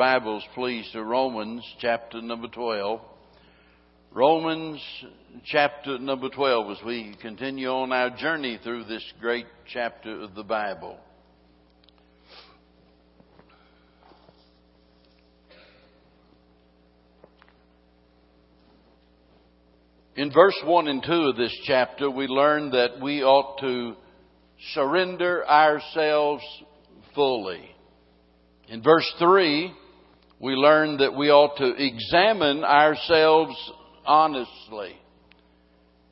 Bibles, please, to Romans chapter number 12. Romans chapter number 12 as we continue on our journey through this great chapter of the Bible. In verse 1 and 2 of this chapter, we learn that we ought to surrender ourselves fully. In verse 3, we learn that we ought to examine ourselves honestly.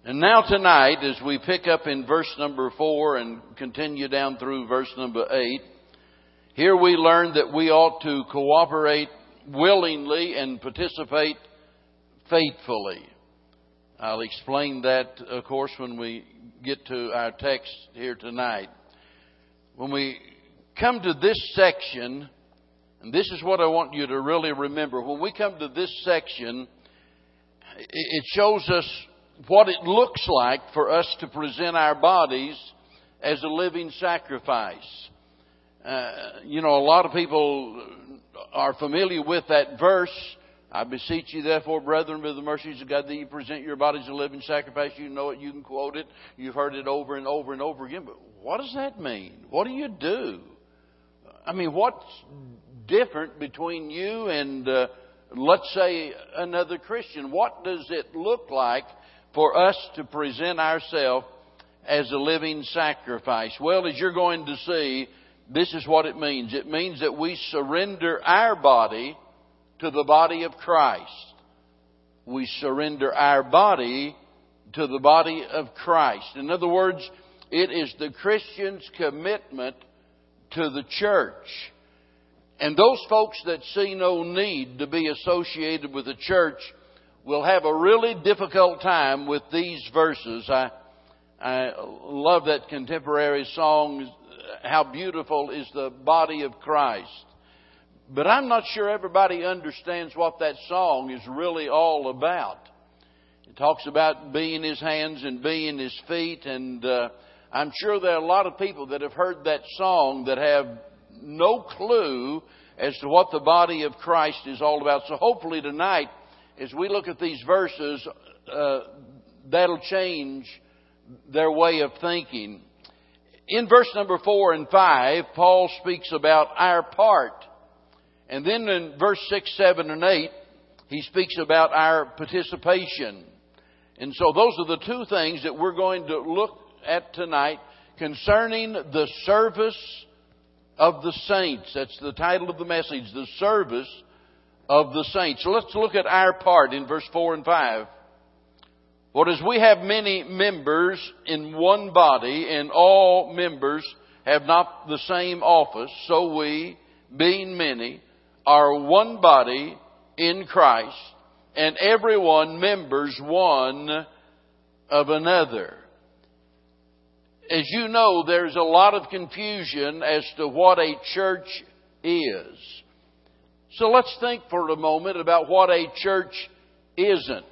And now tonight, as we pick up in verse number 4 and continue down through verse number 8, here we learn that we ought to cooperate willingly and participate faithfully. I'll explain that, of course, when we get to our text here tonight. When we come to this section, and this is what I want you to really remember. When we come to this section, it shows us what it looks like for us to present our bodies as a living sacrifice. Uh, you know, a lot of people are familiar with that verse. I beseech you, therefore, brethren, by the mercies of God, that you present your bodies a living sacrifice. You know it, you can quote it, you've heard it over and over and over again. But what does that mean? What do you do? I mean, what's different between you and, uh, let's say, another Christian? What does it look like for us to present ourselves as a living sacrifice? Well, as you're going to see, this is what it means. It means that we surrender our body to the body of Christ. We surrender our body to the body of Christ. In other words, it is the Christian's commitment to the church. And those folks that see no need to be associated with the church will have a really difficult time with these verses. I, I love that contemporary song, How Beautiful is the Body of Christ. But I'm not sure everybody understands what that song is really all about. It talks about being his hands and being his feet, and uh, I'm sure there are a lot of people that have heard that song that have no clue as to what the body of Christ is all about. So hopefully tonight, as we look at these verses, uh, that'll change their way of thinking. In verse number four and five, Paul speaks about our part. And then in verse six, seven, and eight, he speaks about our participation. And so those are the two things that we're going to look at tonight concerning the service of the saints. That's the title of the message, the service of the saints. So let's look at our part in verse 4 and 5. For as we have many members in one body, and all members have not the same office, so we, being many, are one body in Christ, and everyone members one of another as you know, there's a lot of confusion as to what a church is. So let's think for a moment about what a church isn't.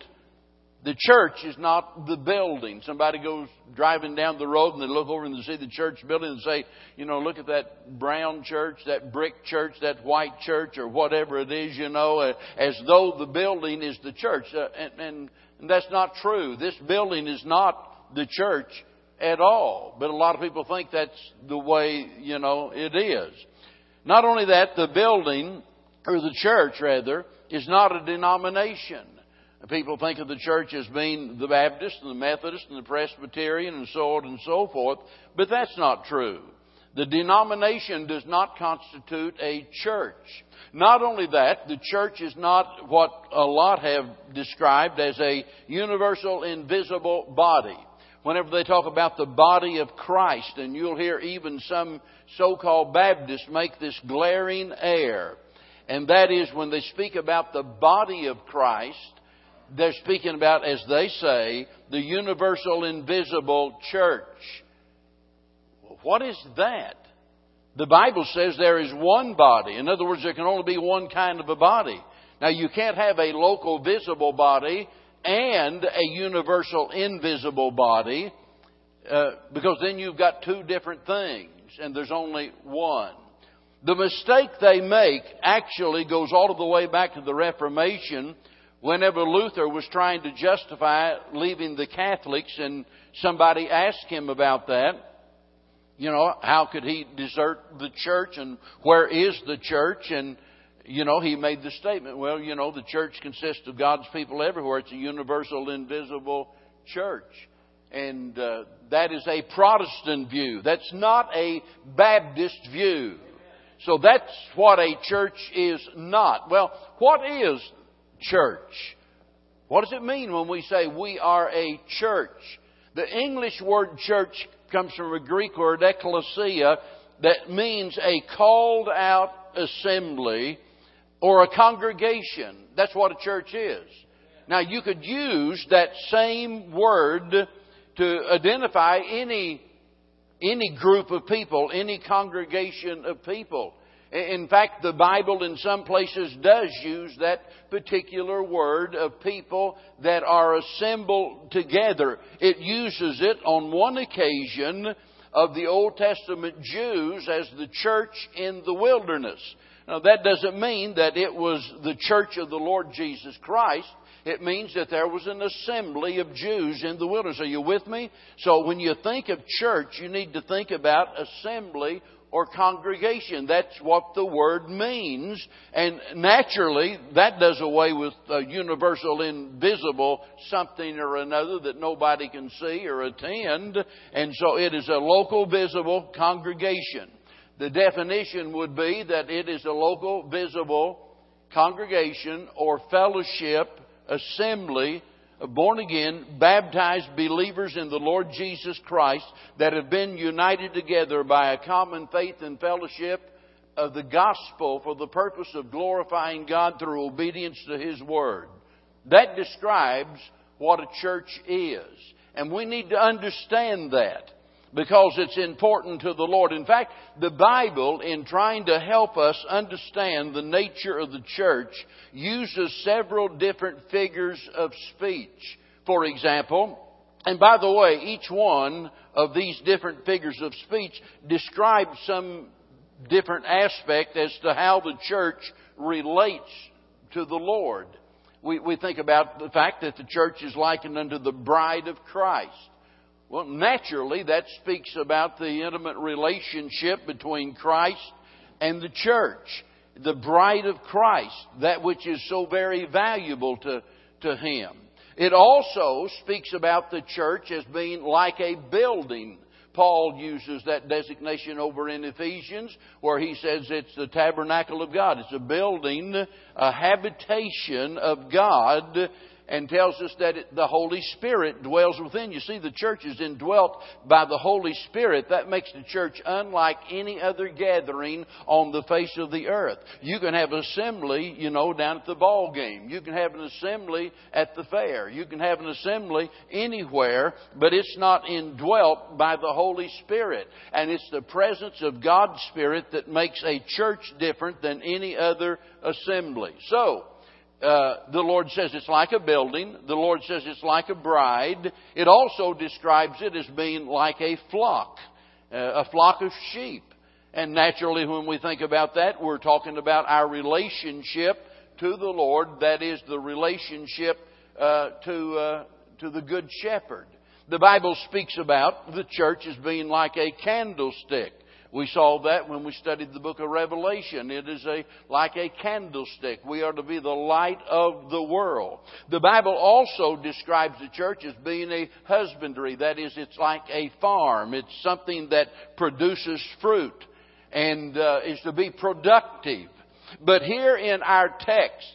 The church is not the building. Somebody goes driving down the road and they look over and they see the church building and say, you know, look at that brown church, that brick church, that white church, or whatever it is, you know, as though the building is the church. Uh, and that's not true. This building is not the church at all. But a lot of people think that's the way, you know, it is. Not only that, the building, or the church rather, is not a denomination. People think of the church as being the Baptist and the Methodist and the Presbyterian and so on and so forth, but that's not true. The denomination does not constitute a church. Not only that, the church is not what a lot have described as a universal invisible body whenever they talk about the body of Christ, and you'll hear even some so-called Baptists make this glaring error. And that is when they speak about the body of Christ, they're speaking about, as they say, the universal invisible church. What is that? The Bible says there is one body. In other words, there can only be one kind of a body. Now, you can't have a local visible body and a universal invisible body, uh, because then you've got two different things, and there's only one. The mistake they make actually goes all the way back to the Reformation whenever Luther was trying to justify leaving the Catholics and somebody asked him about that. You know, how could he desert the church and where is the church? And, you know, he made the statement, well, you know, the church consists of God's people everywhere. It's a universal, invisible church. And uh, that is a Protestant view. That's not a Baptist view. So that's what a church is not. Well, what is church? What does it mean when we say we are a church? The English word church comes from a Greek word ecclesia that means a called out assembly or a congregation. That's what a church is. Now you could use that same word to identify any, any group of people, any congregation of people. In fact, the Bible in some places does use that particular word of people that are assembled together. It uses it on one occasion of the Old Testament Jews as the church in the wilderness. Now, that doesn't mean that it was the church of the Lord Jesus Christ. It means that there was an assembly of Jews in the wilderness. Are you with me? So when you think of church, you need to think about assembly or congregation. That's what the word means. And naturally, that does away with a universal, invisible something or another that nobody can see or attend. And so it is a local, visible congregation. The definition would be that it is a local, visible congregation or fellowship assembly of born again, baptized believers in the Lord Jesus Christ that have been united together by a common faith and fellowship of the gospel for the purpose of glorifying God through obedience to His Word. That describes what a church is. And we need to understand that because it's important to the Lord. In fact, the Bible, in trying to help us understand the nature of the church, uses several different figures of speech. For example, and by the way, each one of these different figures of speech describes some different aspect as to how the church relates to the Lord. We, we think about the fact that the church is likened unto the bride of Christ. Well, naturally, that speaks about the intimate relationship between Christ and the church, the bride of Christ, that which is so very valuable to, to Him. It also speaks about the church as being like a building. Paul uses that designation over in Ephesians, where he says it's the tabernacle of God. It's a building, a habitation of God and tells us that the Holy Spirit dwells within. You see, the church is indwelt by the Holy Spirit. That makes the church unlike any other gathering on the face of the earth. You can have an assembly, you know, down at the ball game. You can have an assembly at the fair. You can have an assembly anywhere, but it's not indwelt by the Holy Spirit. And it's the presence of God's Spirit that makes a church different than any other assembly. So, uh, the Lord says it's like a building. The Lord says it's like a bride. It also describes it as being like a flock, uh, a flock of sheep. And naturally, when we think about that, we're talking about our relationship to the Lord. That is the relationship uh, to uh, to the Good Shepherd. The Bible speaks about the church as being like a candlestick. We saw that when we studied the book of Revelation. It is a, like a candlestick. We are to be the light of the world. The Bible also describes the church as being a husbandry. That is, it's like a farm. It's something that produces fruit and uh, is to be productive. But here in our text,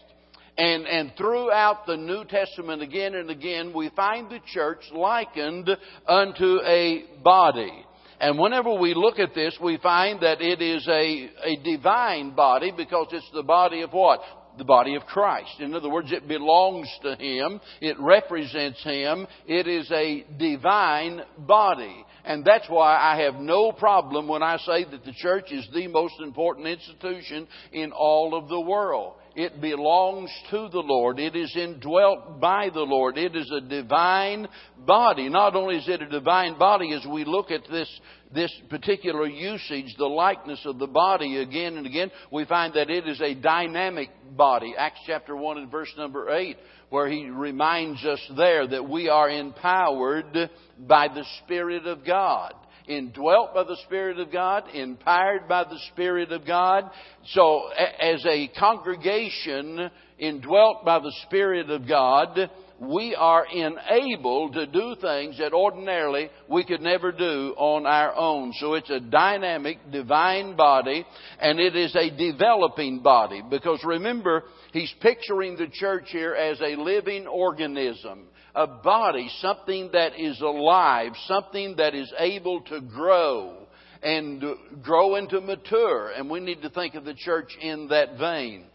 and, and throughout the New Testament again and again, we find the church likened unto a body. And whenever we look at this, we find that it is a, a divine body because it's the body of what? The body of Christ. In other words, it belongs to Him. It represents Him. It is a divine body. And that's why I have no problem when I say that the church is the most important institution in all of the world. It belongs to the Lord. It is indwelt by the Lord. It is a divine body. Not only is it a divine body, as we look at this, this particular usage, the likeness of the body again and again, we find that it is a dynamic body. Acts chapter 1 and verse number 8, where he reminds us there that we are empowered by the Spirit of God indwelt by the Spirit of God, empowered by the Spirit of God. So, as a congregation indwelt by the Spirit of God, we are enabled to do things that ordinarily we could never do on our own. So it's a dynamic, divine body, and it is a developing body. Because remember, he's picturing the church here as a living organism a body, something that is alive, something that is able to grow and grow into mature. And we need to think of the church in that vein.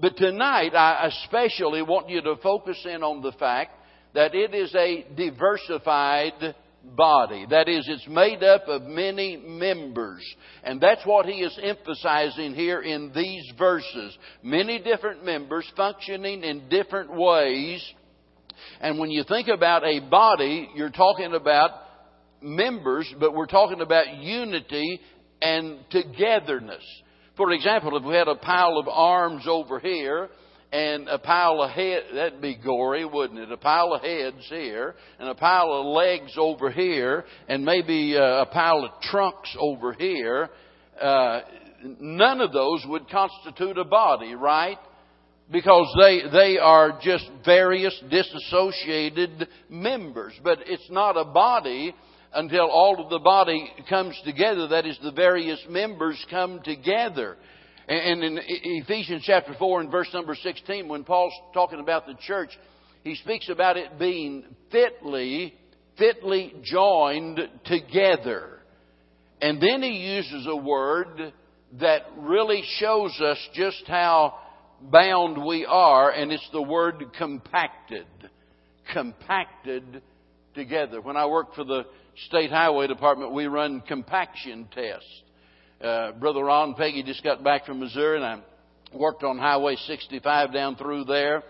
But tonight, I especially want you to focus in on the fact that it is a diversified body. That is, it's made up of many members. And that's what he is emphasizing here in these verses. Many different members functioning in different ways and when you think about a body, you're talking about members, but we're talking about unity and togetherness. For example, if we had a pile of arms over here and a pile of heads, that'd be gory, wouldn't it? A pile of heads here and a pile of legs over here and maybe uh, a pile of trunks over here. Uh, none of those would constitute a body, right? Because they, they are just various disassociated members. But it's not a body until all of the body comes together. That is, the various members come together. And in Ephesians chapter 4 and verse number 16, when Paul's talking about the church, he speaks about it being fitly, fitly joined together. And then he uses a word that really shows us just how bound we are, and it's the word compacted. Compacted together. When I worked for the State Highway Department, we run compaction tests. Uh, Brother Ron Peggy just got back from Missouri, and I worked on Highway 65 down through there.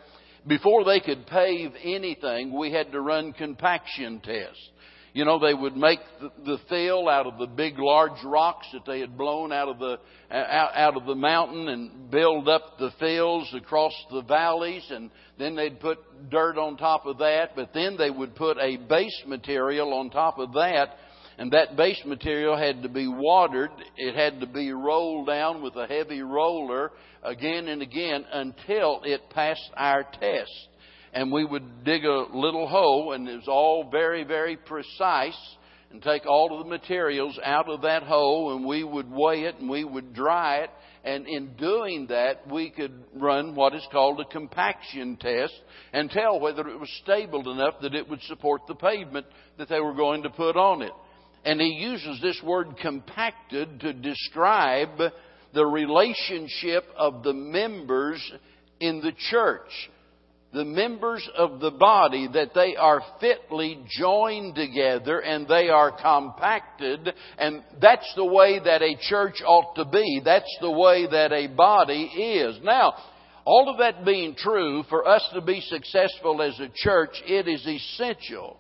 Before they could pave anything, we had to run compaction tests. You know, they would make the, the fill out of the big, large rocks that they had blown out of the out, out of the mountain and build up the fills across the valleys, and then they'd put dirt on top of that. But then they would put a base material on top of that, and that base material had to be watered. It had to be rolled down with a heavy roller again and again until it passed our test and we would dig a little hole, and it was all very, very precise, and take all of the materials out of that hole, and we would weigh it and we would dry it. And in doing that, we could run what is called a compaction test and tell whether it was stable enough that it would support the pavement that they were going to put on it. And he uses this word compacted to describe the relationship of the members in the church the members of the body that they are fitly joined together and they are compacted and that's the way that a church ought to be. That's the way that a body is. Now, all of that being true, for us to be successful as a church, it is essential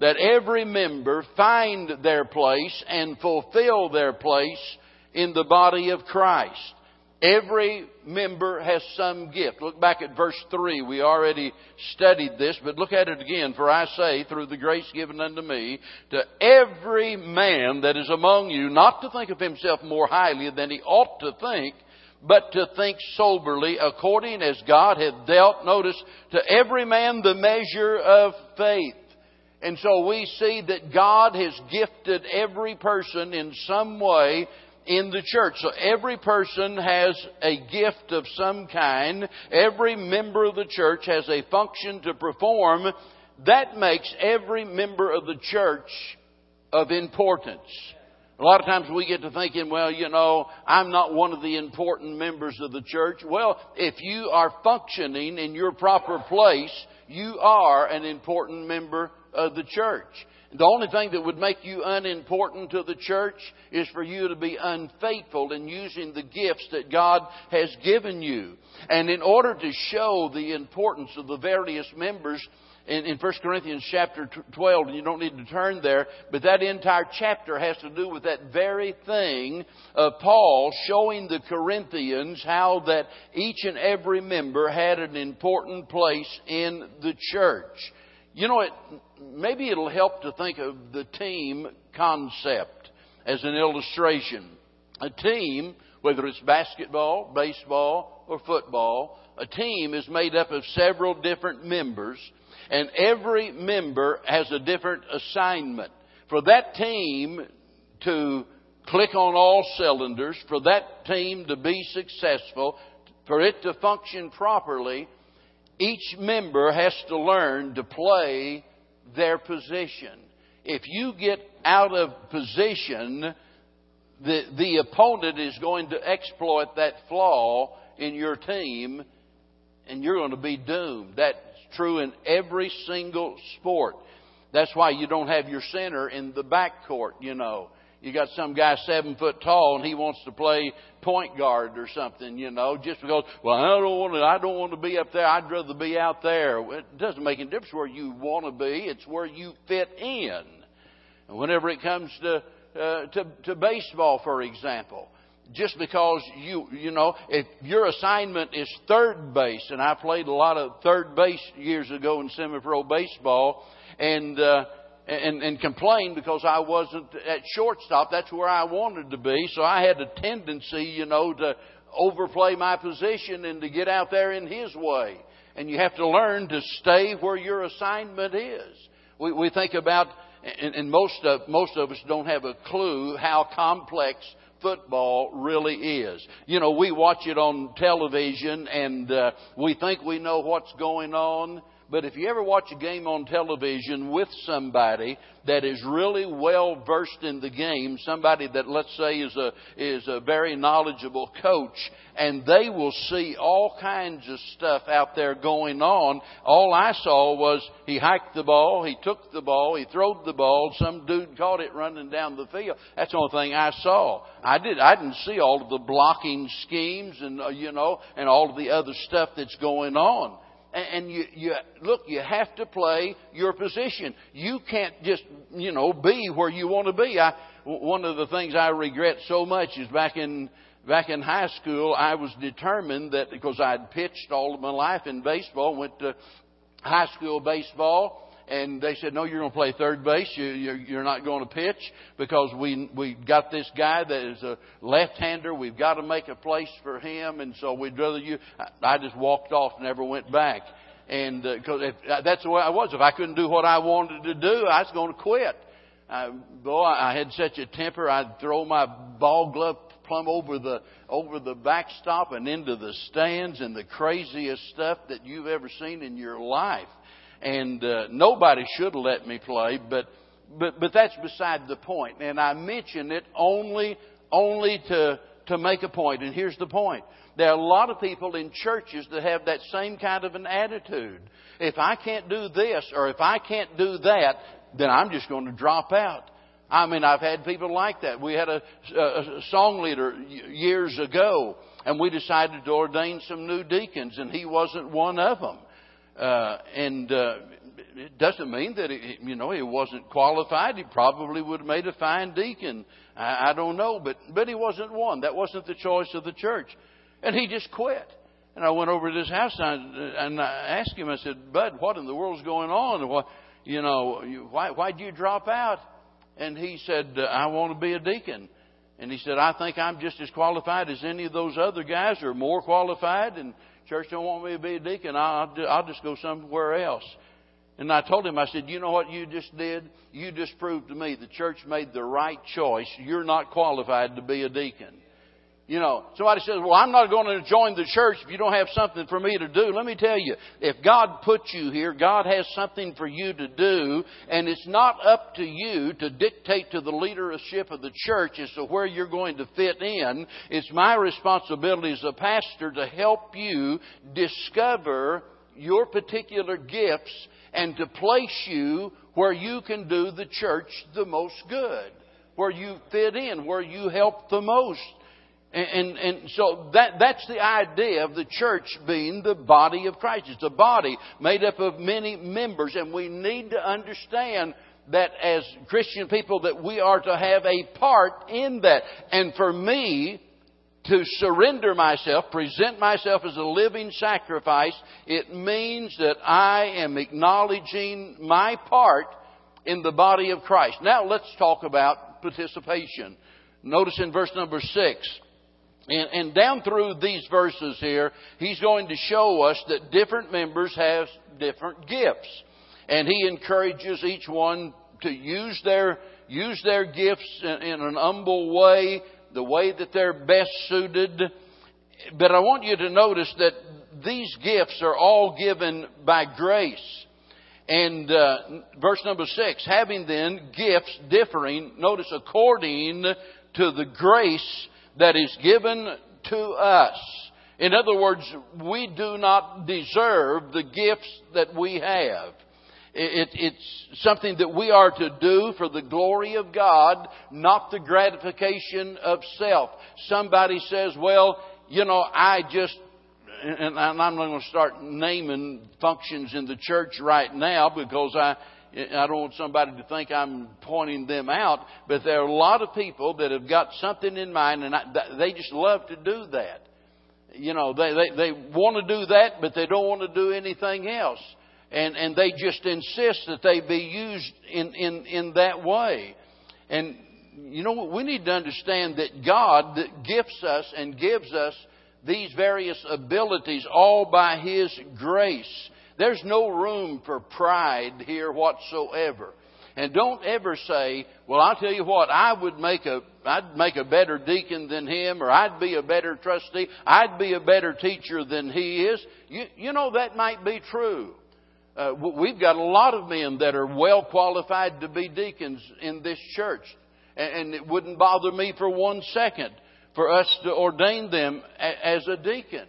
that every member find their place and fulfill their place in the body of Christ. Every member has some gift. Look back at verse 3. We already studied this, but look at it again. For I say, through the grace given unto me, to every man that is among you, not to think of himself more highly than he ought to think, but to think soberly, according as God hath dealt, notice, to every man the measure of faith. And so we see that God has gifted every person in some way in the church. So every person has a gift of some kind. Every member of the church has a function to perform. That makes every member of the church of importance. A lot of times we get to thinking, well, you know, I'm not one of the important members of the church. Well, if you are functioning in your proper place, you are an important member of the church. The only thing that would make you unimportant to the church is for you to be unfaithful in using the gifts that God has given you. And in order to show the importance of the various members, in, in 1 Corinthians chapter 12, and you don't need to turn there, but that entire chapter has to do with that very thing of Paul showing the Corinthians how that each and every member had an important place in the church. You know, it, maybe it'll help to think of the team concept as an illustration. A team, whether it's basketball, baseball, or football, a team is made up of several different members, and every member has a different assignment. For that team to click on all cylinders, for that team to be successful, for it to function properly, each member has to learn to play their position. If you get out of position, the, the opponent is going to exploit that flaw in your team and you're going to be doomed. That's true in every single sport. That's why you don't have your center in the back court, you know. You got some guy seven foot tall and he wants to play point guard or something, you know, just because, well, I don't want to, I don't want to be up there. I'd rather be out there. It doesn't make any difference where you want to be. It's where you fit in. And whenever it comes to, uh, to, to baseball, for example, just because you you know if your assignment is third base and I played a lot of third base years ago in semi-pro baseball and uh, and, and complain because I wasn't at shortstop. That's where I wanted to be. So I had a tendency, you know, to overplay my position and to get out there in his way. And you have to learn to stay where your assignment is. We, we think about, and, and most of, most of us don't have a clue how complex football really is. You know, we watch it on television and uh, we think we know what's going on but if you ever watch a game on television with somebody that is really well versed in the game, somebody that let's say is a is a very knowledgeable coach, and they will see all kinds of stuff out there going on. All I saw was he hiked the ball, he took the ball, he throwed the ball, some dude caught it running down the field. That's the only thing I saw. I did I didn't see all of the blocking schemes and uh, you know and all of the other stuff that's going on and you, you look, you have to play your position. You can't just, you know, be where you want to be. I, one of the things I regret so much is back in back in high school, I was determined that because I'd pitched all of my life in baseball, went to high school baseball, and they said, "No, you're going to play third base. You, you're, you're not going to pitch because we we got this guy that is a left-hander. We've got to make a place for him, and so we'd rather you." I just walked off, never went back, and because uh, uh, that's the way I was. If I couldn't do what I wanted to do, I was going to quit. Uh, boy, I had such a temper. I'd throw my ball glove plumb over the over the backstop and into the stands and the craziest stuff that you've ever seen in your life and uh, nobody should let me play, but but but that's beside the point. And I mention it only only to to make a point. And here's the point: there are a lot of people in churches that have that same kind of an attitude. If I can't do this or if I can't do that, then I'm just going to drop out. I mean, I've had people like that. We had a, a song leader years ago, and we decided to ordain some new deacons, and he wasn't one of them. Uh, and uh, it doesn't mean that he, you know he wasn't qualified. He probably would have made a fine deacon. I, I don't know, but but he wasn't one. That wasn't the choice of the church, and he just quit. And I went over to his house and I, and I asked him. I said, "Bud, what in the world's going on? What, you know, why why'd you drop out?" And he said, "I want to be a deacon." And he said, "I think I'm just as qualified as any of those other guys, or more qualified." And church don't want me to be a deacon. I'll, I'll just go somewhere else. And I told him, I said, you know what you just did? You just proved to me the church made the right choice. You're not qualified to be a deacon. You know, somebody says, well, I'm not going to join the church if you don't have something for me to do. Let me tell you, if God put you here, God has something for you to do, and it's not up to you to dictate to the leadership of the church as to where you're going to fit in. It's my responsibility as a pastor to help you discover your particular gifts and to place you where you can do the church the most good, where you fit in, where you help the most. And, and, and, so that, that's the idea of the church being the body of Christ. It's a body made up of many members, and we need to understand that as Christian people that we are to have a part in that. And for me, to surrender myself, present myself as a living sacrifice, it means that I am acknowledging my part in the body of Christ. Now let's talk about participation. Notice in verse number six, and, and down through these verses here, he's going to show us that different members have different gifts. And he encourages each one to use their, use their gifts in, in an humble way the way that they're best suited. But I want you to notice that these gifts are all given by grace. And uh, verse number six, having then gifts differing, notice according to the grace that is given to us. In other words, we do not deserve the gifts that we have. It, it's something that we are to do for the glory of God, not the gratification of self. Somebody says, well, you know, I just, and I'm not going to start naming functions in the church right now because I, I don't want somebody to think I'm pointing them out, but there are a lot of people that have got something in mind and I, they just love to do that. You know, they, they, they want to do that, but they don't want to do anything else and, and they just insist that they be used in, in, in that way. And you know? We need to understand that God that gifts us and gives us these various abilities all by His grace. There's no room for pride here whatsoever. And don't ever say, well, I'll tell you what, I would make a, I'd make a better deacon than him, or I'd be a better trustee, I'd be a better teacher than he is. You, you know, that might be true. Uh, we've got a lot of men that are well qualified to be deacons in this church. And, and it wouldn't bother me for one second for us to ordain them a, as a deacon.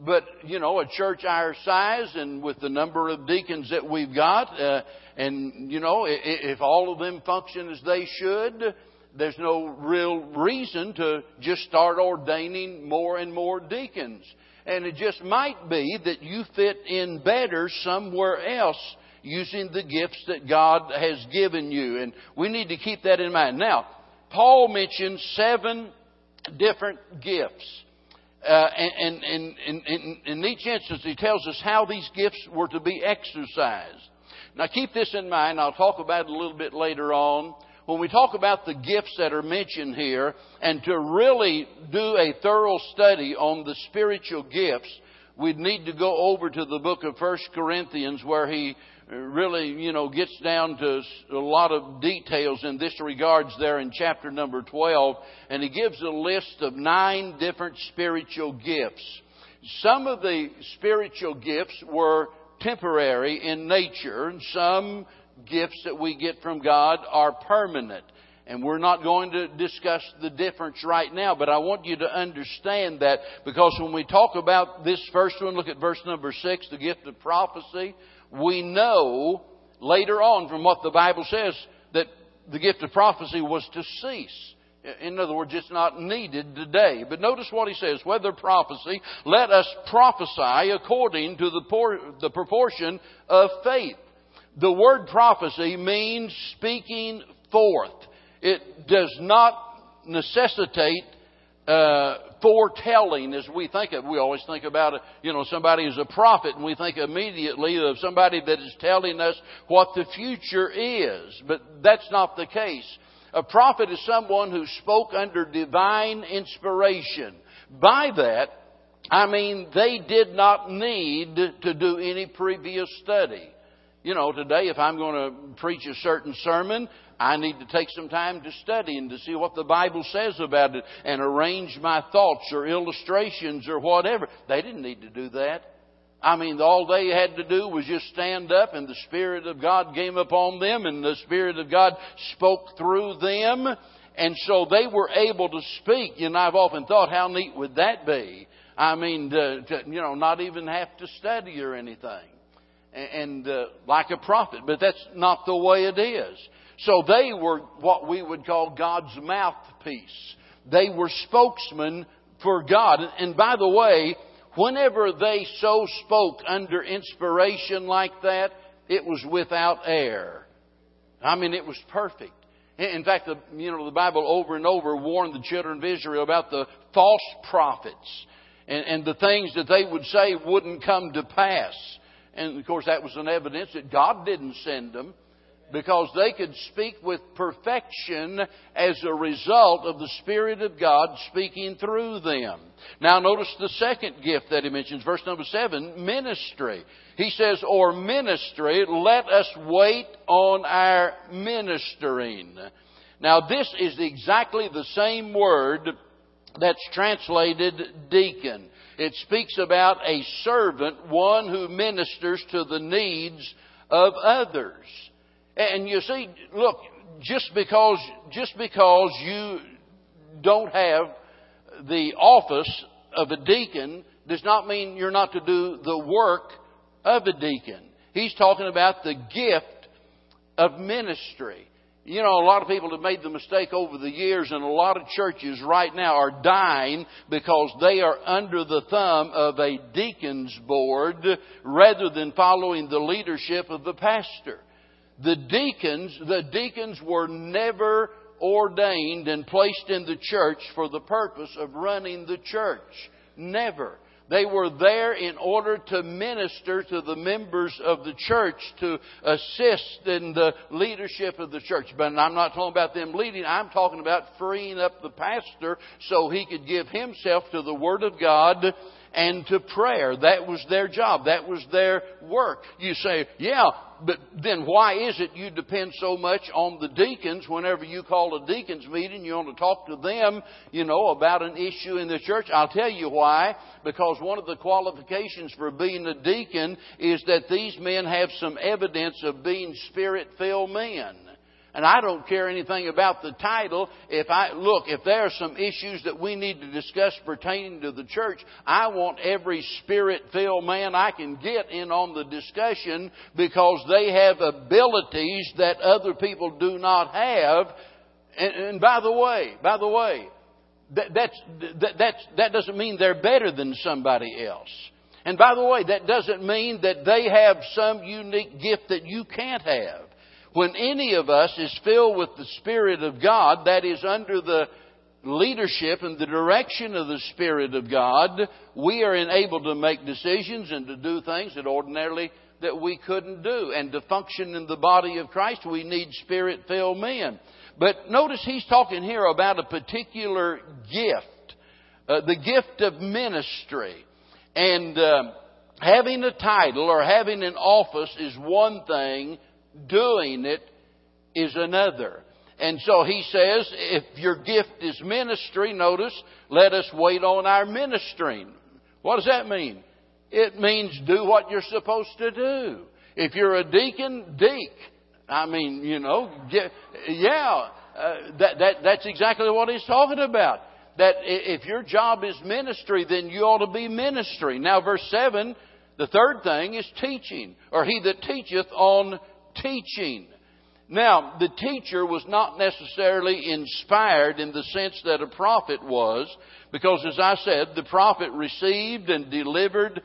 But, you know, a church our size and with the number of deacons that we've got, uh, and, you know, if, if all of them function as they should, there's no real reason to just start ordaining more and more deacons. And it just might be that you fit in better somewhere else using the gifts that God has given you. And we need to keep that in mind. Now, Paul mentions seven different gifts. Uh, and, and, and, in each instance, he tells us how these gifts were to be exercised. Now, keep this in mind. I'll talk about it a little bit later on when we talk about the gifts that are mentioned here and to really do a thorough study on the spiritual gifts, we'd need to go over to the book of First Corinthians where he really, you know, gets down to a lot of details in this regards there in chapter number 12 and he gives a list of nine different spiritual gifts. Some of the spiritual gifts were temporary in nature and some gifts that we get from God are permanent. And we're not going to discuss the difference right now, but I want you to understand that because when we talk about this first one, look at verse number six, the gift of prophecy, we know later on from what the Bible says that the gift of prophecy was to cease. In other words, it's not needed today. But notice what he says, whether prophecy, let us prophesy according to the, por- the proportion of faith. The word prophecy means speaking forth. It does not necessitate uh, foretelling as we think of. We always think about, you know, somebody as a prophet, and we think immediately of somebody that is telling us what the future is. But that's not the case. A prophet is someone who spoke under divine inspiration. By that, I mean they did not need to do any previous study. You know, today if I'm going to preach a certain sermon, I need to take some time to study and to see what the Bible says about it and arrange my thoughts or illustrations or whatever. They didn't need to do that. I mean, all they had to do was just stand up and the Spirit of God came upon them and the Spirit of God spoke through them And so they were able to speak. And I've often thought, how neat would that be? I mean, to, to, you know, not even have to study or anything. And, and uh, like a prophet. But that's not the way it is. So they were what we would call God's mouthpiece. They were spokesmen for God. And by the way, whenever they so spoke under inspiration like that, it was without error. I mean, it was perfect. In fact, the, you know, the Bible over and over warned the children of Israel about the false prophets and, and the things that they would say wouldn't come to pass. And of course, that was an evidence that God didn't send them because they could speak with perfection as a result of the Spirit of God speaking through them. Now notice the second gift that he mentions, verse number seven, ministry. He says, or ministry, let us wait on our ministering. Now this is exactly the same word that's translated deacon. It speaks about a servant, one who ministers to the needs of others. And you see, look, just because, just because you don't have the office of a deacon does not mean you're not to do the work of a deacon. He's talking about the gift of ministry. You know, a lot of people have made the mistake over the years, and a lot of churches right now are dying because they are under the thumb of a deacon's board rather than following the leadership of the pastor. The deacons, the deacons were never ordained and placed in the church for the purpose of running the church. Never. They were there in order to minister to the members of the church, to assist in the leadership of the church. But I'm not talking about them leading, I'm talking about freeing up the pastor so he could give himself to the Word of God and to prayer. That was their job. That was their work. You say, yeah, but then why is it you depend so much on the deacons whenever you call a deacons meeting? You want to talk to them, you know, about an issue in the church. I'll tell you why. Because one of the qualifications for being a deacon is that these men have some evidence of being spirit filled men. And I don't care anything about the title. If I, look, if there are some issues that we need to discuss pertaining to the church, I want every spirit filled man I can get in on the discussion because they have abilities that other people do not have. And, and by the way, by the way, that, that's, that, that's, that doesn't mean they're better than somebody else. And by the way, that doesn't mean that they have some unique gift that you can't have. When any of us is filled with the Spirit of God, that is under the leadership and the direction of the Spirit of God, we are enabled to make decisions and to do things that ordinarily that we couldn't do. And to function in the body of Christ, we need Spirit filled men. But notice he's talking here about a particular gift, uh, the gift of ministry. And uh, having a title or having an office is one thing, doing it is another. And so he says, if your gift is ministry, notice, let us wait on our ministering. What does that mean? It means do what you're supposed to do. If you're a deacon, deek. I mean, you know, get, yeah, uh, that, that, that's exactly what he's talking about. That if your job is ministry, then you ought to be ministry. Now, verse 7, the third thing is teaching, or he that teacheth on teaching. Now, the teacher was not necessarily inspired in the sense that a prophet was, because as I said, the prophet received and delivered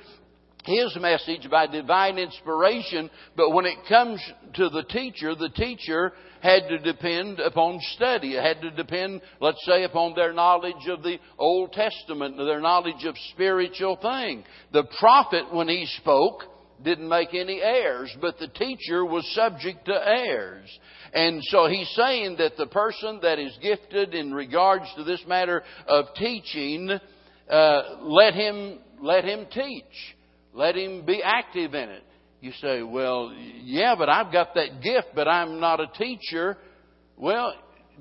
his message by divine inspiration, but when it comes to the teacher, the teacher had to depend upon study. It had to depend, let's say, upon their knowledge of the Old Testament, their knowledge of spiritual things. The prophet, when he spoke, didn't make any errors, but the teacher was subject to errors. And so he's saying that the person that is gifted in regards to this matter of teaching, uh, let him let him teach, let him be active in it. You say, well, yeah, but I've got that gift, but I'm not a teacher. Well,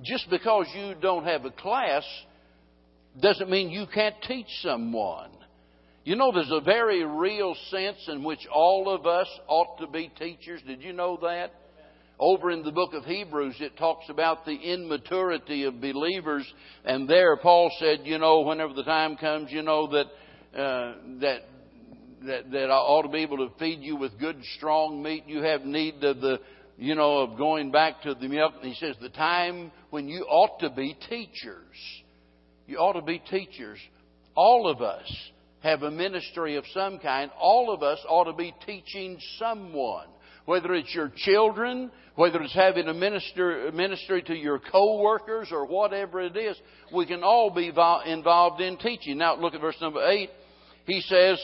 just because you don't have a class doesn't mean you can't teach someone. You know, there's a very real sense in which all of us ought to be teachers. Did you know that? over in the book of Hebrews, it talks about the immaturity of believers, and there Paul said, you know, whenever the time comes, you know that uh, that that that I ought to be able to feed you with good, strong meat. You have need of the, you know, of going back to the milk. He says the time when you ought to be teachers. You ought to be teachers. All of us have a ministry of some kind. All of us ought to be teaching someone whether it's your children, whether it's having a minister, ministry to your co-workers or whatever it is, we can all be involved in teaching. Now look at verse number 8. He says,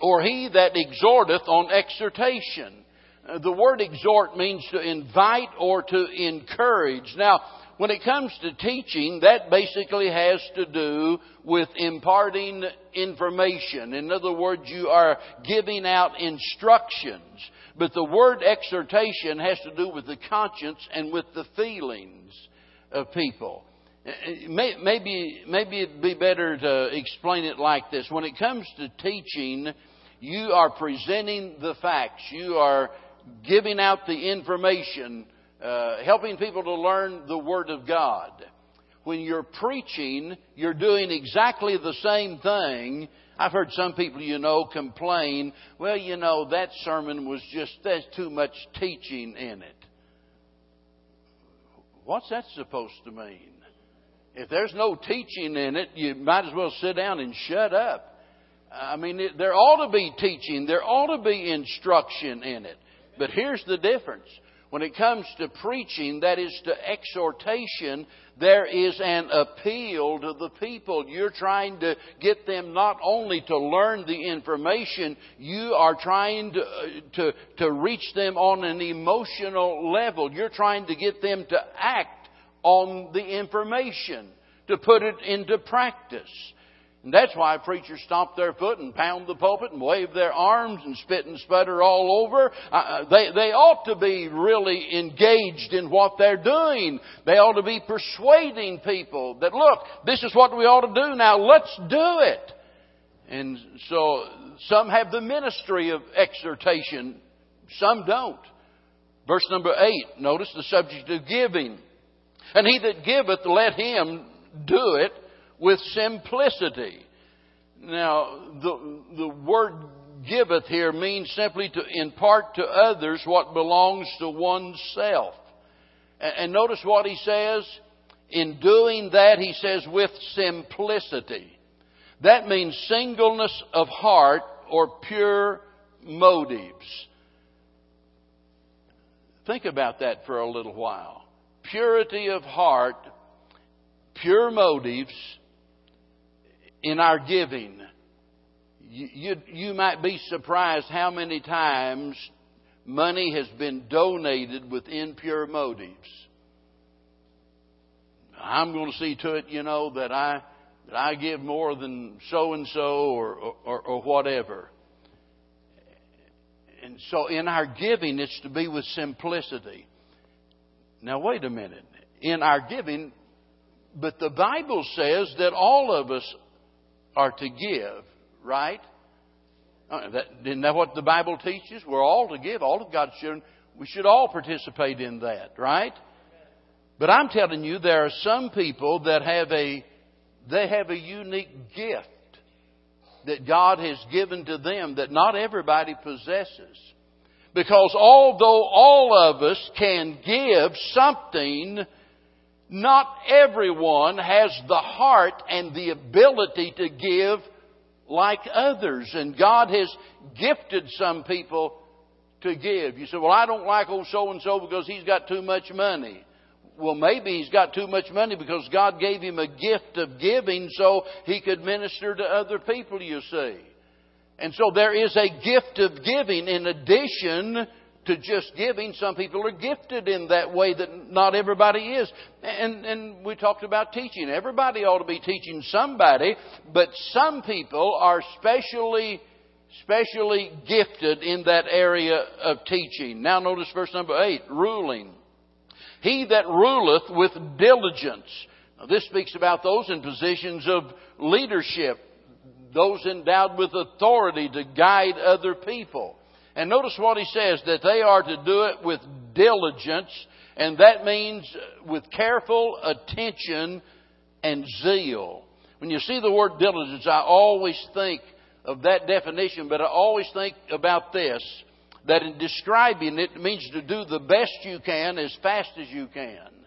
or he that exhorteth on exhortation. Uh, the word exhort means to invite or to encourage. Now, when it comes to teaching, that basically has to do with imparting information. In other words, you are giving out instructions. But the word exhortation has to do with the conscience and with the feelings of people. Maybe, maybe it'd be better to explain it like this. When it comes to teaching, you are presenting the facts. You are giving out the information, uh, helping people to learn the Word of God. When you're preaching, you're doing exactly the same thing, I've heard some people, you know, complain, well, you know, that sermon was just, there's too much teaching in it. What's that supposed to mean? If there's no teaching in it, you might as well sit down and shut up. I mean, it, there ought to be teaching, there ought to be instruction in it. But here's the difference. When it comes to preaching, that is to exhortation, there is an appeal to the people. You're trying to get them not only to learn the information, you are trying to, uh, to, to reach them on an emotional level. You're trying to get them to act on the information, to put it into practice. And that's why preachers stomp their foot and pound the pulpit and wave their arms and spit and sputter all over. Uh, uh, they, they ought to be really engaged in what they're doing. They ought to be persuading people that, look, this is what we ought to do now. Let's do it. And so some have the ministry of exhortation. Some don't. Verse number eight, notice the subject of giving. And he that giveth, let him do it with simplicity. Now, the, the word giveth here means simply to impart to others what belongs to oneself. And, and notice what he says. In doing that, he says with simplicity. That means singleness of heart or pure motives. Think about that for a little while. Purity of heart, pure motives, in our giving. You, you, you might be surprised how many times money has been donated with impure motives. I'm going to see to it, you know, that I that I give more than so and so or, or or whatever. And so in our giving, it's to be with simplicity. Now wait a minute. In our giving, but the Bible says that all of us are to give, right? Uh, that, isn't that what the Bible teaches? We're all to give. All of God's children, we should all participate in that, right? But I'm telling you, there are some people that have a, they have a unique gift that God has given to them that not everybody possesses. Because although all of us can give something not everyone has the heart and the ability to give like others. And God has gifted some people to give. You say, well, I don't like old so and so because he's got too much money. Well, maybe he's got too much money because God gave him a gift of giving so he could minister to other people, you see. And so there is a gift of giving in addition to just giving. Some people are gifted in that way that not everybody is. And, and we talked about teaching. Everybody ought to be teaching somebody, but some people are specially specially gifted in that area of teaching. Now notice verse number 8, ruling. He that ruleth with diligence. Now this speaks about those in positions of leadership, those endowed with authority to guide other people. And notice what he says, that they are to do it with diligence, and that means with careful attention and zeal. When you see the word diligence, I always think of that definition, but I always think about this that in describing it, it means to do the best you can as fast as you can.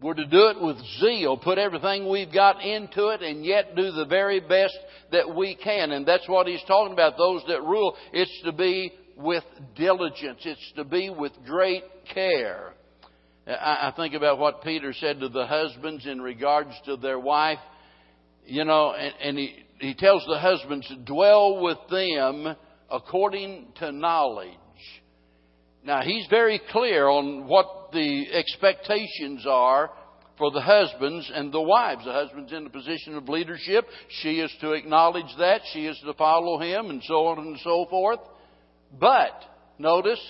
We're to do it with zeal, put everything we've got into it, and yet do the very best that we can. And that's what he's talking about, those that rule. It's to be with diligence. It's to be with great care. I think about what Peter said to the husbands in regards to their wife. You know, and, and he, he tells the husbands to dwell with them according to knowledge. Now, he's very clear on what the expectations are for the husbands and the wives. The husband's in a position of leadership. She is to acknowledge that. She is to follow him and so on and so forth. But, notice,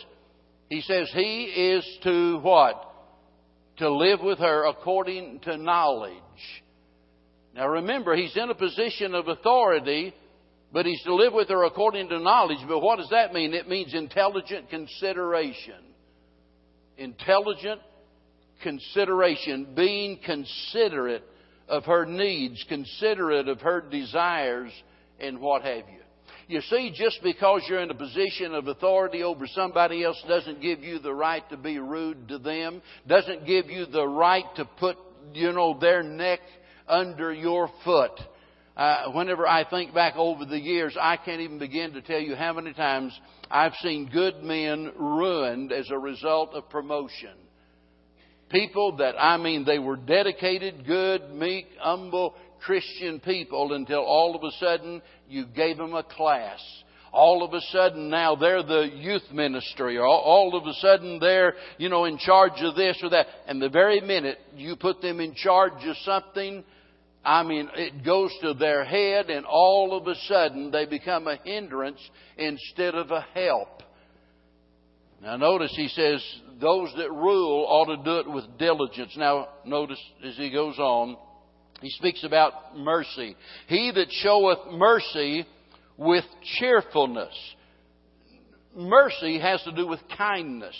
he says he is to what? To live with her according to knowledge. Now remember, he's in a position of authority but he's to live with her according to knowledge. But what does that mean? It means intelligent consideration. Intelligent consideration, being considerate of her needs, considerate of her desires, and what have you. You see, just because you're in a position of authority over somebody else doesn't give you the right to be rude to them, doesn't give you the right to put, you know, their neck under your foot uh, whenever I think back over the years, I can't even begin to tell you how many times I've seen good men ruined as a result of promotion. People that, I mean, they were dedicated, good, meek, humble Christian people until all of a sudden you gave them a class. All of a sudden now they're the youth ministry. Or all of a sudden they're you know in charge of this or that. And the very minute you put them in charge of something I mean, it goes to their head, and all of a sudden they become a hindrance instead of a help. Now, notice he says, those that rule ought to do it with diligence. Now, notice as he goes on, he speaks about mercy. He that showeth mercy with cheerfulness. Mercy has to do with kindness.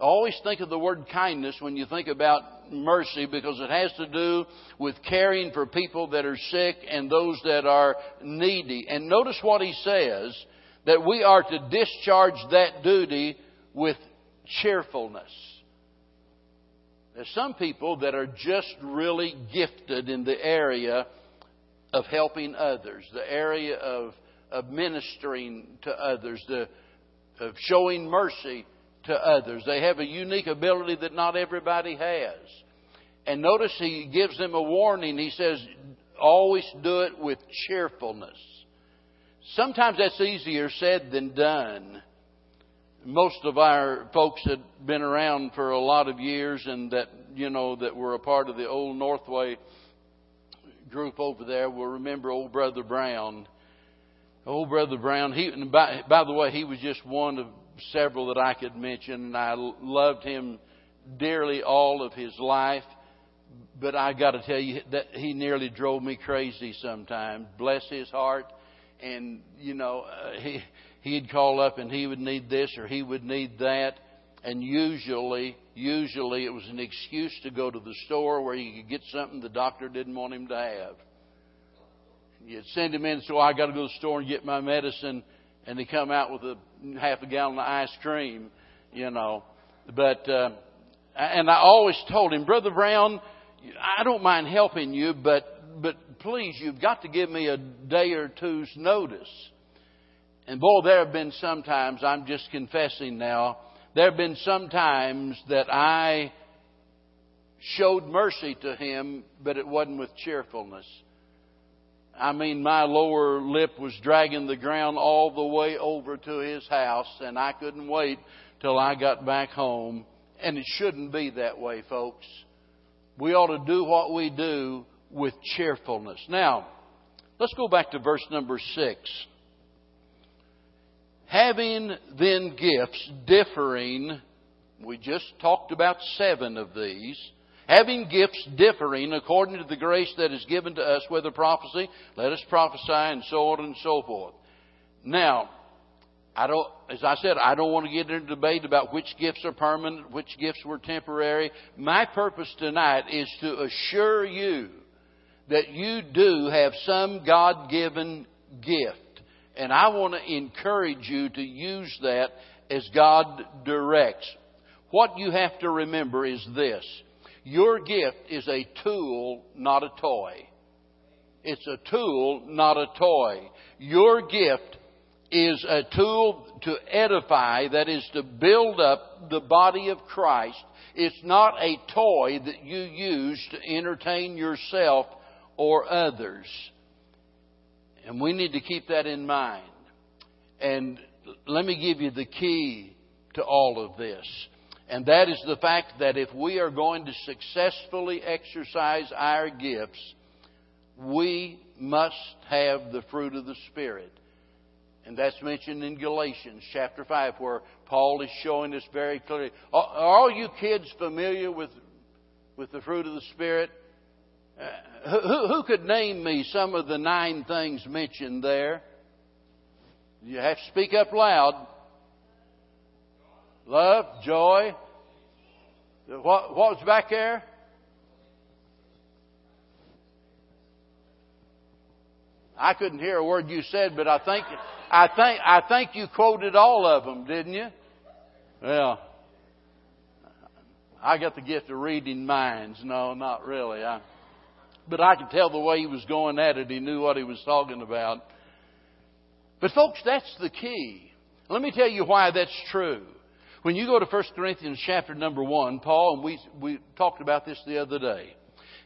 Always think of the word kindness when you think about mercy because it has to do with caring for people that are sick and those that are needy. And notice what he says that we are to discharge that duty with cheerfulness. There's some people that are just really gifted in the area of helping others, the area of, of ministering to others, the, of showing mercy to others. They have a unique ability that not everybody has. And notice he gives them a warning. He says, always do it with cheerfulness. Sometimes that's easier said than done. Most of our folks had been around for a lot of years and that, you know, that were a part of the old Northway group over there will remember old Brother Brown. Old Brother Brown, he, by, by the way, he was just one of several that I could mention, and I loved him dearly all of his life. But I got to tell you that he nearly drove me crazy sometimes. Bless his heart. And you know, uh, he he'd call up and he would need this or he would need that, and usually, usually it was an excuse to go to the store where he could get something the doctor didn't want him to have. You'd send him in, so I got to go to the store and get my medicine and he come out with a half a gallon of ice cream, you know. But uh, and I always told him, Brother Brown, I don't mind helping you, but but please, you've got to give me a day or two's notice. And boy, there have been some times, I'm just confessing now, there have been some times that I showed mercy to him, but it wasn't with cheerfulness. I mean, my lower lip was dragging the ground all the way over to his house, and I couldn't wait till I got back home. And it shouldn't be that way, folks. We ought to do what we do with cheerfulness. Now, let's go back to verse number six. Having then gifts differing, we just talked about seven of these having gifts differing according to the grace that is given to us, whether prophecy, let us prophesy, and so on and so forth. Now, I don't, as I said, I don't want to get into debate about which gifts are permanent, which gifts were temporary. My purpose tonight is to assure you that you do have some God given gift. And I want to encourage you to use that as God directs. What you have to remember is this. Your gift is a tool, not a toy. It's a tool, not a toy. Your gift is a tool to edify, that is to build up the body of Christ. It's not a toy that you use to entertain yourself or others. And we need to keep that in mind. And let me give you the key to all of this. And that is the fact that if we are going to successfully exercise our gifts, we must have the fruit of the Spirit. And that's mentioned in Galatians chapter 5, where Paul is showing us very clearly. Are all you kids familiar with, with the fruit of the Spirit? Uh, who, who could name me some of the nine things mentioned there? You have to speak up loud. Love, joy. What, what was back there? I couldn't hear a word you said, but I think I think I think you quoted all of them, didn't you? Well, I got the gift of reading minds. No, not really. I, but I could tell the way he was going at it. He knew what he was talking about. But folks, that's the key. Let me tell you why that's true. When you go to 1 Corinthians chapter number 1, Paul, and we, we talked about this the other day.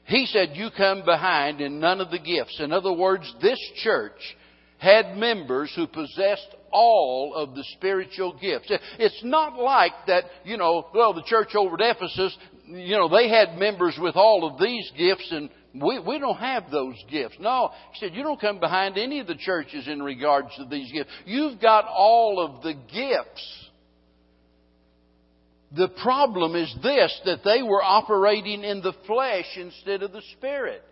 He said, You come behind in none of the gifts. In other words, this church had members who possessed all of the spiritual gifts. It's not like that, you know, well, the church over at Ephesus, you know, they had members with all of these gifts and we, we don't have those gifts. No, he said, you don't come behind any of the churches in regards to these gifts. You've got all of the gifts. The problem is this, that they were operating in the flesh instead of the spirit.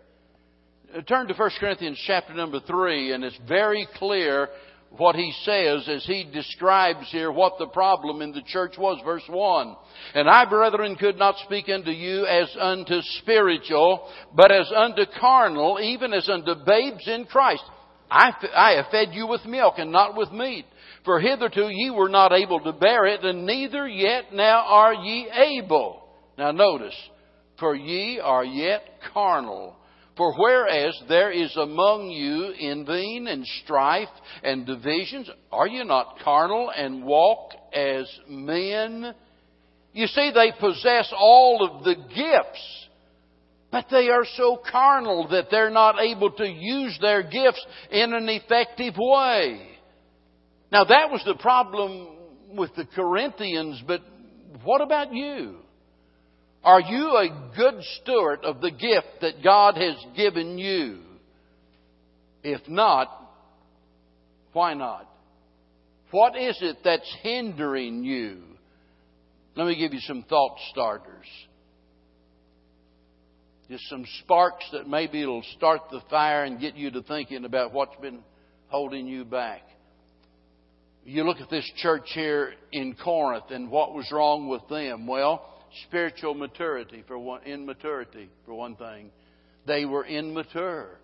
Uh, turn to 1 Corinthians chapter number 3, and it's very clear what he says as he describes here what the problem in the church was. Verse 1. And I, brethren, could not speak unto you as unto spiritual, but as unto carnal, even as unto babes in Christ. I, I have fed you with milk and not with meat. For hitherto ye were not able to bear it, and neither yet now are ye able. Now notice, for ye are yet carnal. For whereas there is among you envying and strife and divisions, are you not carnal and walk as men? You see, they possess all of the gifts, but they are so carnal that they're not able to use their gifts in an effective way. Now that was the problem with the Corinthians, but what about you? Are you a good steward of the gift that God has given you? If not, why not? What is it that's hindering you? Let me give you some thought starters. Just some sparks that maybe it'll start the fire and get you to thinking about what's been holding you back. You look at this church here in Corinth and what was wrong with them. Well, spiritual maturity for one, immaturity for one thing. They were immature.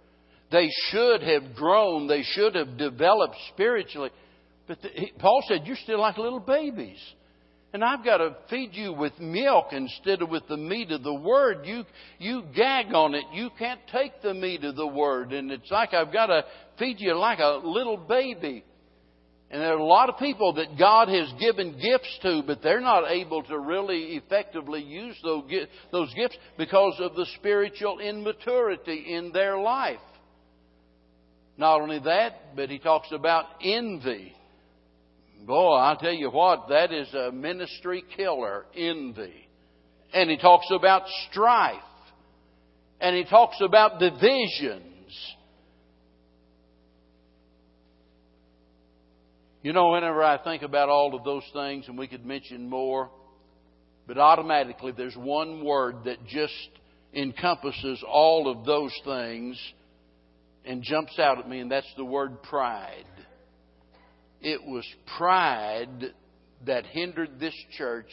They should have grown. They should have developed spiritually. But the, he, Paul said, you're still like little babies. And I've got to feed you with milk instead of with the meat of the word. You, you gag on it. You can't take the meat of the word. And it's like I've got to feed you like a little baby. And there are a lot of people that God has given gifts to, but they're not able to really effectively use those gifts because of the spiritual immaturity in their life. Not only that, but he talks about envy. Boy, I'll tell you what, that is a ministry killer, envy. And he talks about strife. And he talks about division You know, whenever I think about all of those things, and we could mention more, but automatically there's one word that just encompasses all of those things and jumps out at me, and that's the word pride. it was pride that hindered this church,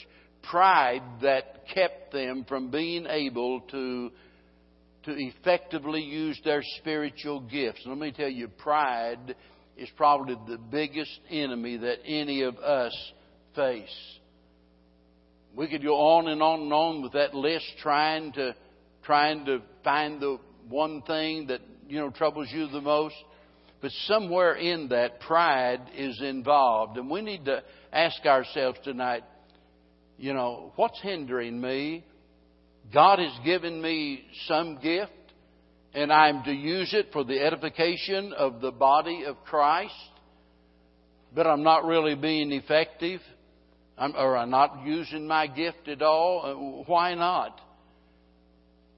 pride that kept them from being able to to effectively use their spiritual gifts. Let me tell you, pride is probably the biggest enemy that any of us face. We could go on and on and on with that list trying to trying to find the one thing that you know troubles you the most. But somewhere in that pride is involved and we need to ask ourselves tonight, you know, what's hindering me? God has given me some gift and I'm to use it for the edification of the body of Christ, but I'm not really being effective, I'm, or I'm not using my gift at all. Uh, why not?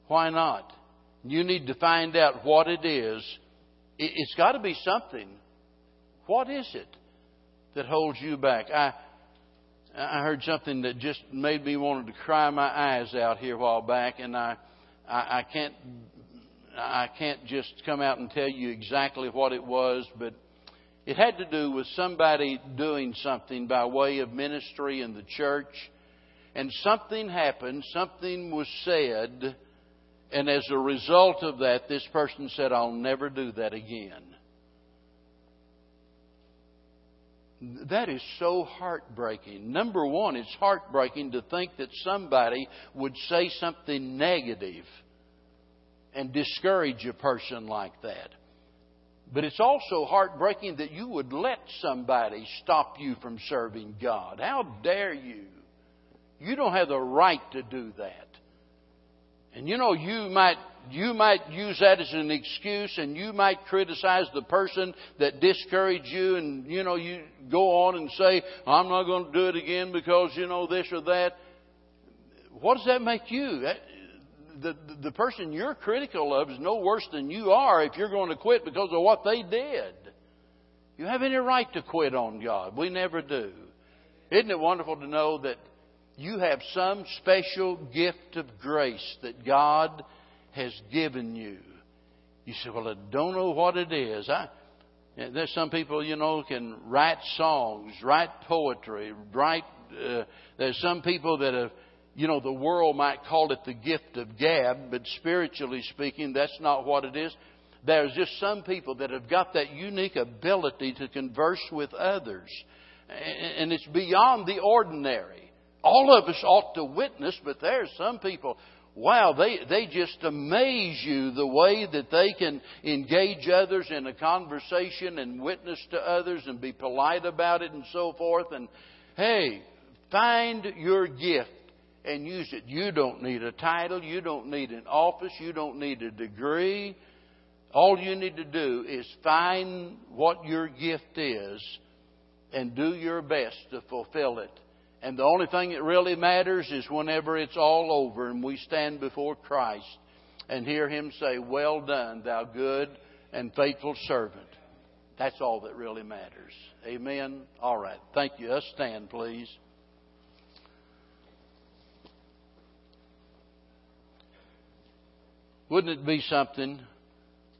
Why not? You need to find out what it is. It's got to be something. What is it that holds you back? I I heard something that just made me want to cry my eyes out here a while back, and I I, I can't I can't just come out and tell you exactly what it was, but it had to do with somebody doing something by way of ministry in the church. And something happened, something was said, and as a result of that, this person said, I'll never do that again. That is so heartbreaking. Number one, it's heartbreaking to think that somebody would say something negative and discourage a person like that. But it's also heartbreaking that you would let somebody stop you from serving God. How dare you? You don't have the right to do that. And you know, you might, you might use that as an excuse and you might criticize the person that discouraged you and, you know, you go on and say, I'm not going to do it again because, you know, this or that. What does that make you? The, the person you're critical of is no worse than you are if you're going to quit because of what they did. You have any right to quit on God. We never do. Isn't it wonderful to know that you have some special gift of grace that God has given you? You say, well, I don't know what it is. I, there's some people, you know, can write songs, write poetry, write. Uh, there's some people that have you know, the world might call it the gift of gab, but spiritually speaking, that's not what it is. There's just some people that have got that unique ability to converse with others. And it's beyond the ordinary. All of us ought to witness, but there's some people, wow, they, they just amaze you the way that they can engage others in a conversation and witness to others and be polite about it and so forth. And hey, find your gift and use it. You don't need a title. You don't need an office. You don't need a degree. All you need to do is find what your gift is and do your best to fulfill it. And the only thing that really matters is whenever it's all over and we stand before Christ and hear Him say, Well done, thou good and faithful servant. That's all that really matters. Amen. All right. Thank you. Let's stand, please. Wouldn't it be something